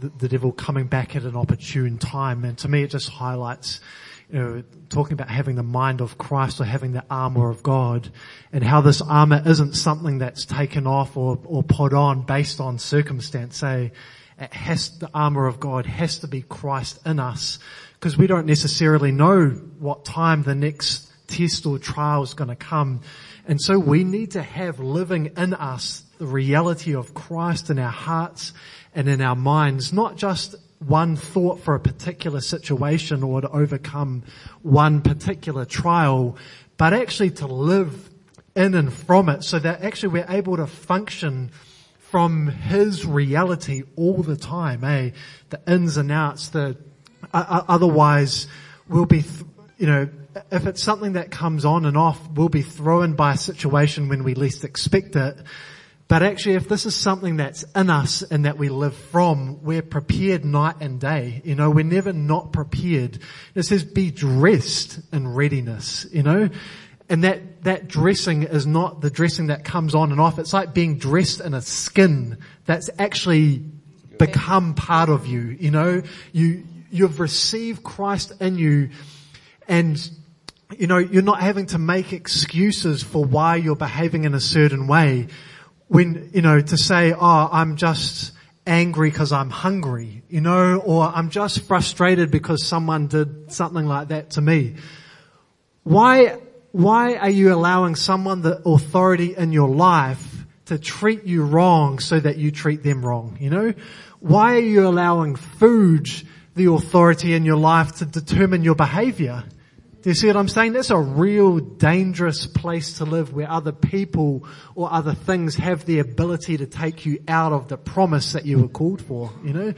the, the devil coming back at an opportune time, and to me, it just highlights you know, talking about having the mind of Christ or having the armor of God and how this armor isn't something that's taken off or, or put on based on circumstance. Say, it has, the armor of God has to be Christ in us because we don't necessarily know what time the next test or trial is going to come. And so we need to have living in us the reality of Christ in our hearts and in our minds, not just one thought for a particular situation or to overcome one particular trial, but actually to live in and from it so that actually we're able to function from His reality all the time, eh? The ins and outs, the, uh, otherwise we'll be, th- you know, if it's something that comes on and off, we'll be thrown by a situation when we least expect it. But actually, if this is something that's in us and that we live from, we're prepared night and day. You know, we're never not prepared. It says be dressed in readiness, you know. And that, that dressing is not the dressing that comes on and off. It's like being dressed in a skin that's actually become part of you. You know, you, you've received Christ in you and you know, you're not having to make excuses for why you're behaving in a certain way. When, you know, to say, oh, I'm just angry because I'm hungry, you know, or I'm just frustrated because someone did something like that to me. Why why are you allowing someone the authority in your life to treat you wrong so that you treat them wrong? You know? Why are you allowing food the authority in your life to determine your behavior? Do you see what I'm saying? That's a real dangerous place to live where other people or other things have the ability to take you out of the promise that you were called for, you know?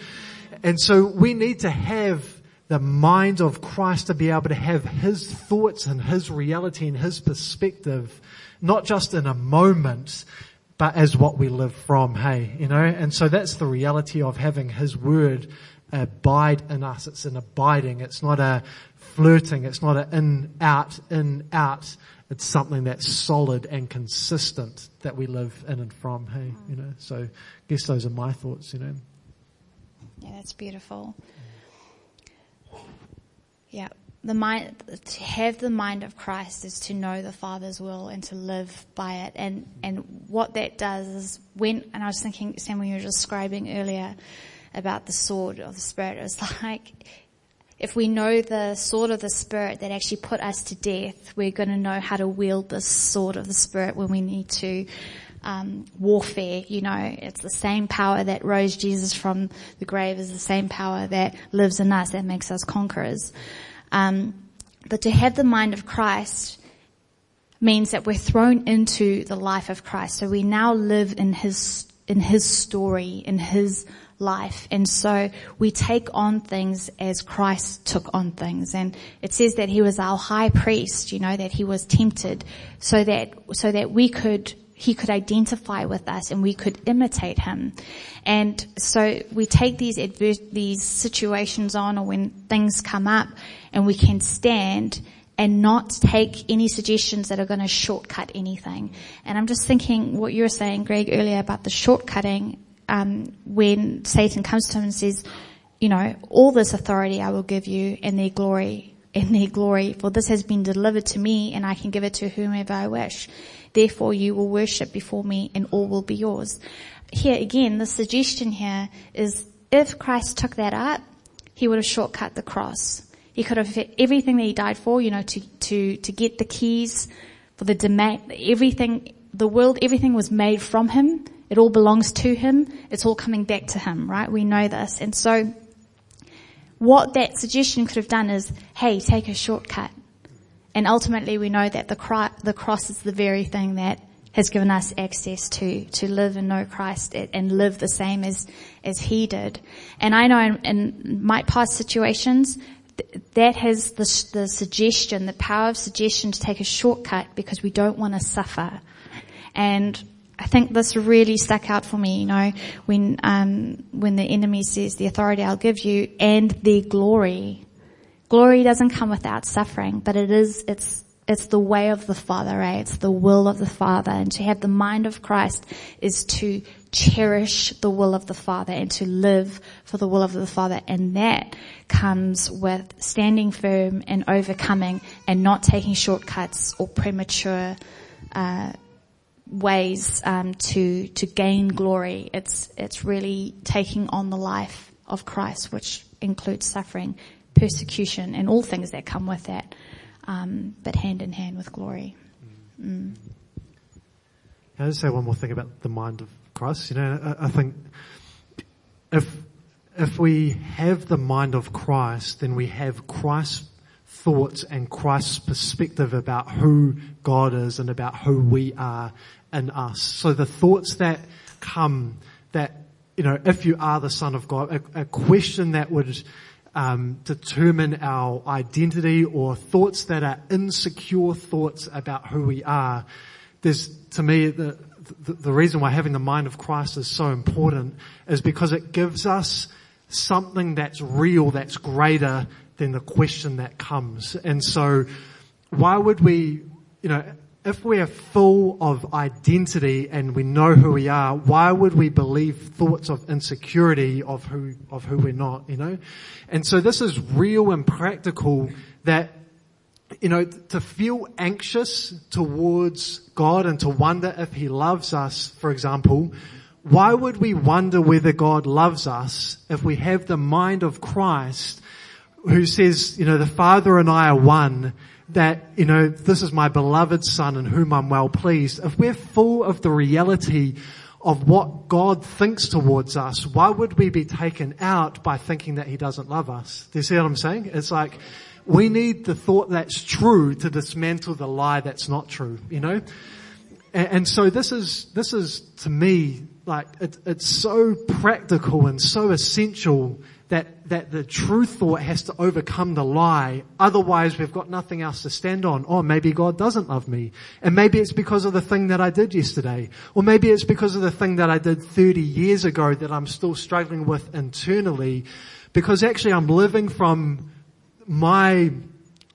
And so we need to have the mind of Christ to be able to have His thoughts and His reality and His perspective, not just in a moment, but as what we live from, hey, you know? And so that's the reality of having His Word abide in us. It's an abiding. It's not a flirting. It's not an in, out, in, out. It's something that's solid and consistent that we live in and from, hey, you know? So I guess those are my thoughts, you know? Yeah, that's beautiful. Yeah. the mind, to have the mind of Christ is to know the Father's will and to live by it. And, and what that does is when, and I was thinking, Sam, when you were describing earlier about the sword of the Spirit, it was like, if we know the sword of the Spirit that actually put us to death, we're going to know how to wield the sword of the Spirit when we need to um, warfare. You know, it's the same power that rose Jesus from the grave is the same power that lives in us that makes us conquerors. Um, but to have the mind of Christ means that we're thrown into the life of Christ. So we now live in His in His story, in His life. And so we take on things as Christ took on things. And it says that he was our high priest, you know, that he was tempted so that, so that we could he could identify with us and we could imitate him. And so we take these adverse, these situations on or when things come up and we can stand and not take any suggestions that are going to shortcut anything. And I'm just thinking what you were saying, Greg, earlier about the shortcutting, um, when Satan comes to him and says, you know, all this authority I will give you and their glory, and their glory, for this has been delivered to me and I can give it to whomever I wish. Therefore you will worship before me and all will be yours. Here again, the suggestion here is if Christ took that up, he would have shortcut the cross. He could have everything that he died for, you know, to, to, to get the keys for the demand, everything, the world, everything was made from him. It all belongs to him. It's all coming back to him, right? We know this. And so what that suggestion could have done is, hey, take a shortcut. And ultimately we know that the, cross is the very thing that has given us access to, to live and know Christ and live the same as, as He did. And I know in, in my past situations, that has the, the suggestion, the power of suggestion to take a shortcut because we don't want to suffer. And I think this really stuck out for me, you know, when, um, when the enemy says the authority I'll give you and the glory Glory doesn't come without suffering, but it is, it's, it's the way of the Father, right? It's the will of the Father. And to have the mind of Christ is to cherish the will of the Father and to live for the will of the Father. And that comes with standing firm and overcoming and not taking shortcuts or premature, uh, ways um, to to gain glory. It's it's really taking on the life of Christ, which includes suffering persecution and all things that come with that, um, but hand in hand with glory. Mm. Can I just say one more thing about the mind of Christ? You know, I, I think if if we have the mind of Christ, then we have Christ's thoughts and Christ's perspective about who God is and about who we are in us. So the thoughts that come that, you know, if you are the son of God, a, a question that would um, determine our identity or thoughts that are insecure thoughts about who we are. There's, to me, the, the, the reason why having the mind of Christ is so important is because it gives us something that's real, that's greater than the question that comes. And so why would we, you know, if we are full of identity and we know who we are, why would we believe thoughts of insecurity of who, of who we're not, you know? And so this is real and practical that, you know, to feel anxious towards God and to wonder if He loves us, for example, why would we wonder whether God loves us if we have the mind of Christ who says, you know, the Father and I are one that, you know, this is my beloved son in whom I'm well pleased, if we're full of the reality of what God thinks towards us, why would we be taken out by thinking that he doesn't love us? Do you see what I'm saying? It's like, we need the thought that's true to dismantle the lie that's not true, you know? And, and so this is, this is to me, like, it, it's so practical and so essential that, that the true thought has to overcome the lie. Otherwise we've got nothing else to stand on. Or maybe God doesn't love me. And maybe it's because of the thing that I did yesterday. Or maybe it's because of the thing that I did 30 years ago that I'm still struggling with internally. Because actually I'm living from my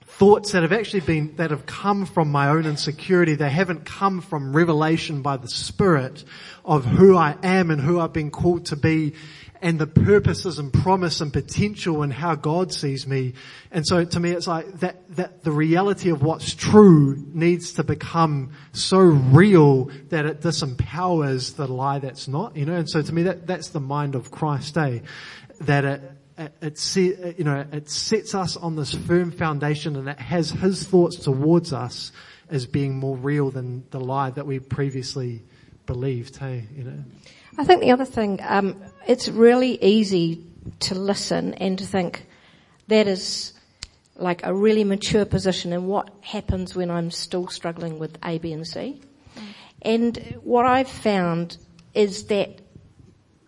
thoughts that have actually been, that have come from my own insecurity. They haven't come from revelation by the Spirit of who I am and who I've been called to be and the purposes and promise and potential and how God sees me. And so to me, it's like that, that the reality of what's true needs to become so real that it disempowers the lie that's not, you know, and so to me that, that's the mind of Christ, eh? That it, it, it, you know, it sets us on this firm foundation and it has his thoughts towards us as being more real than the lie that we previously believed, hey, you know. I think the other thing, um, it's really easy to listen and to think that is like a really mature position and what happens when I'm still struggling with A, B and C. And what I've found is that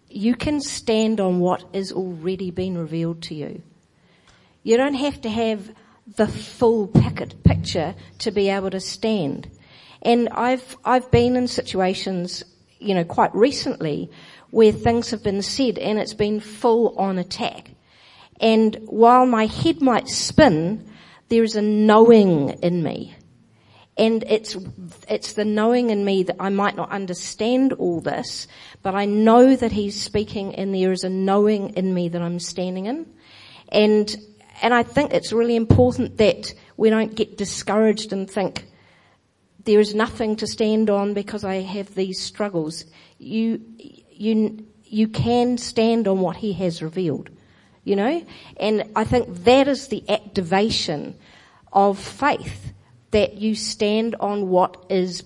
you can stand on what is already been revealed to you. You don't have to have the full packet picture to be able to stand. And I've, I've been in situations you know, quite recently where things have been said and it's been full on attack. And while my head might spin, there is a knowing in me. And it's, it's the knowing in me that I might not understand all this, but I know that he's speaking and there is a knowing in me that I'm standing in. And, and I think it's really important that we don't get discouraged and think, there is nothing to stand on because I have these struggles. You, you, you can stand on what he has revealed, you know? And I think that is the activation of faith, that you stand on what is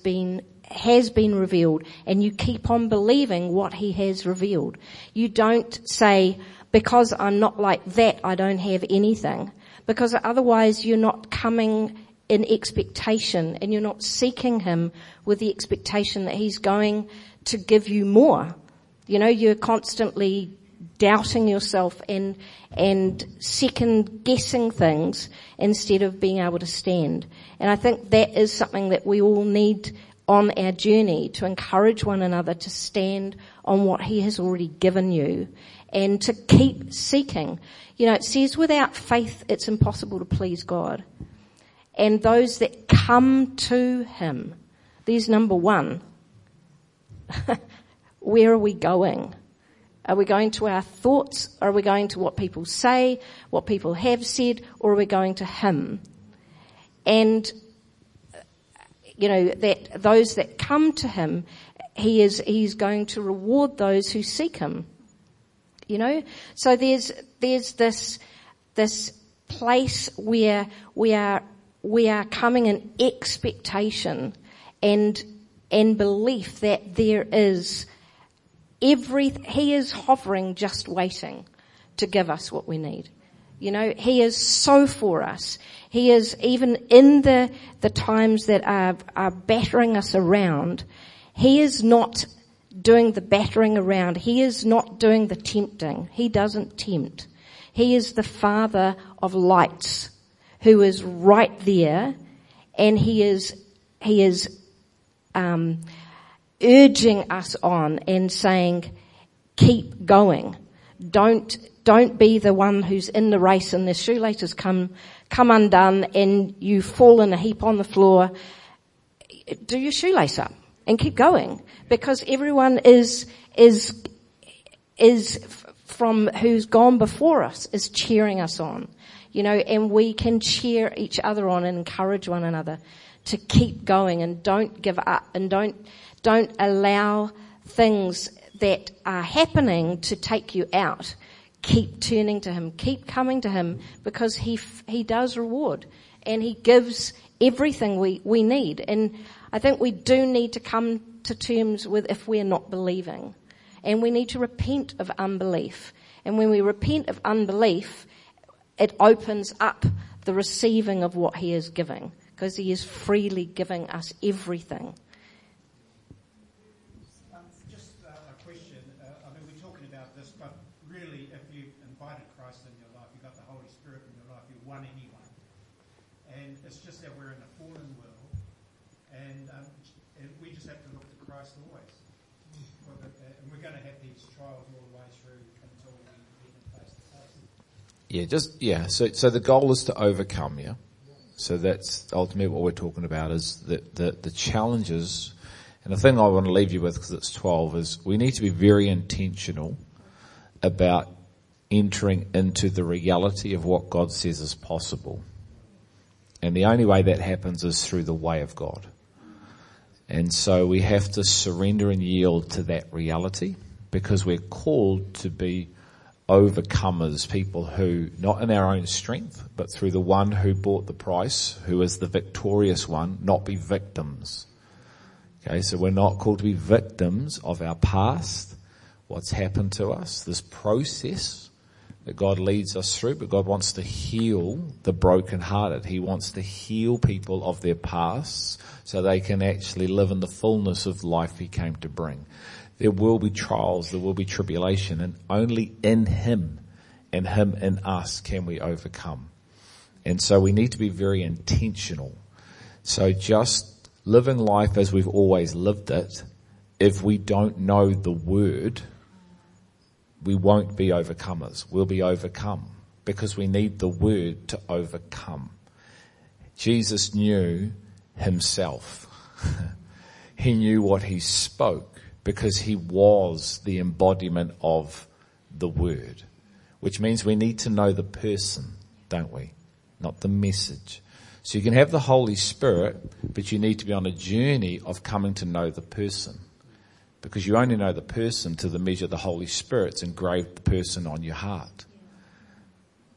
has been revealed and you keep on believing what he has revealed. You don't say, because I'm not like that, I don't have anything. Because otherwise you're not coming in expectation and you're not seeking Him with the expectation that He's going to give you more. You know, you're constantly doubting yourself and, and second guessing things instead of being able to stand. And I think that is something that we all need on our journey to encourage one another to stand on what He has already given you and to keep seeking. You know, it says without faith it's impossible to please God and those that come to him. There's number one. Where are we going? Are we going to our thoughts? Are we going to what people say, what people have said, or are we going to him? And, you know, that those that come to him, he is, he's going to reward those who seek him. You know? So there's, there's this, this place where we are we are coming in expectation and, and belief that there is every, He is hovering just waiting to give us what we need. You know, He is so for us. He is even in the, the times that are, are battering us around, He is not doing the battering around. He is not doing the tempting. He doesn't tempt. He is the Father of lights who is right there and he is, he is, um, urging us on and saying, keep going. Don't, don't be the one who's in the race and the shoelaces come, come undone and you fall in a heap on the floor. Do your shoelace up and keep going because everyone is, is, is from who's gone before us is cheering us on you know, and we can cheer each other on and encourage one another to keep going and don't give up and don't, don't allow things that are happening to take you out. Keep turning to Him. Keep coming to Him because He, He does reward and He gives everything we, we need. And I think we do need to come to terms with if we're not believing. And we need to repent of unbelief. And when we repent of unbelief, it opens up the receiving of what he is giving because he is freely giving us everything. Um, just uh, a question. Uh, I mean, we're talking about this, but really, if you've invited Christ in your life, you've got the Holy Spirit in your life, you're one anyone. And it's just that we're in a fallen world, and, um, and we just have to look to Christ always. And we're going to have these trials all the way through until we get face to face. Yeah, just, yeah, so, so the goal is to overcome, yeah? So that's ultimately what we're talking about is the, the, the challenges. And the thing I want to leave you with, because it's 12, is we need to be very intentional about entering into the reality of what God says is possible. And the only way that happens is through the way of God. And so we have to surrender and yield to that reality because we're called to be overcomers, people who, not in our own strength, but through the one who bought the price, who is the victorious one, not be victims. Okay, so we're not called to be victims of our past, what's happened to us, this process that God leads us through, but God wants to heal the brokenhearted. He wants to heal people of their past so they can actually live in the fullness of life He came to bring. There will be trials, there will be tribulation, and only in Him and Him in us can we overcome. And so we need to be very intentional. So just living life as we've always lived it, if we don't know the Word, we won't be overcomers. We'll be overcome because we need the Word to overcome. Jesus knew Himself. he knew what He spoke because he was the embodiment of the word. Which means we need to know the person, don't we? Not the message. So you can have the Holy Spirit, but you need to be on a journey of coming to know the person. Because you only know the person to the measure the Holy Spirit's engraved the person on your heart.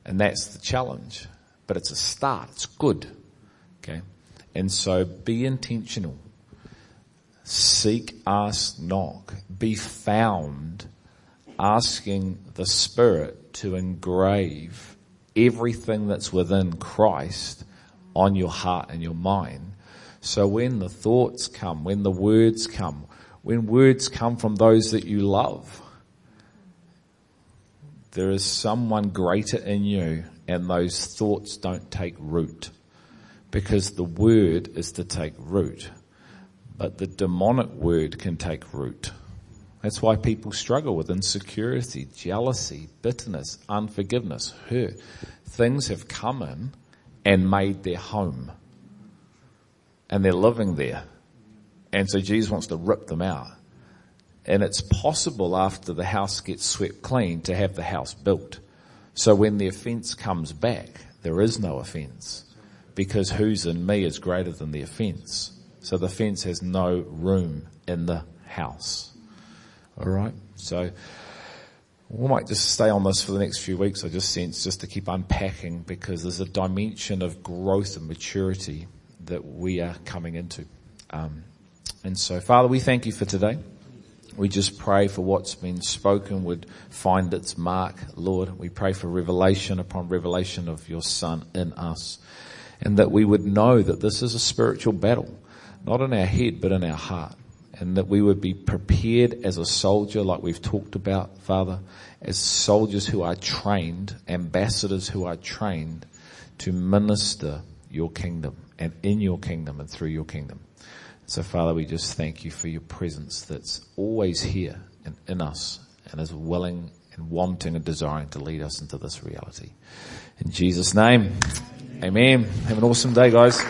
And that's the challenge. But it's a start. It's good. Okay. And so be intentional. Seek, ask, knock. Be found asking the Spirit to engrave everything that's within Christ on your heart and your mind. So when the thoughts come, when the words come, when words come from those that you love, there is someone greater in you and those thoughts don't take root because the word is to take root but the demonic word can take root. That's why people struggle with insecurity, jealousy, bitterness, unforgiveness, hurt. Things have come in and made their home. And they're living there. And so Jesus wants to rip them out. And it's possible after the house gets swept clean to have the house built. So when the offense comes back, there is no offense. Because who's in me is greater than the offense. So the fence has no room in the house. Alright? So, we might just stay on this for the next few weeks, I just sense, just to keep unpacking because there's a dimension of growth and maturity that we are coming into. Um, and so, Father, we thank you for today. We just pray for what's been spoken would find its mark, Lord. We pray for revelation upon revelation of your Son in us. And that we would know that this is a spiritual battle not in our head, but in our heart. And that we would be prepared as a soldier, like we've talked about, Father, as soldiers who are trained, ambassadors who are trained to minister your kingdom and in your kingdom and through your kingdom. So Father, we just thank you for your presence that's always here and in us and is willing and wanting and desiring to lead us into this reality. In Jesus' name, amen. Have an awesome day, guys.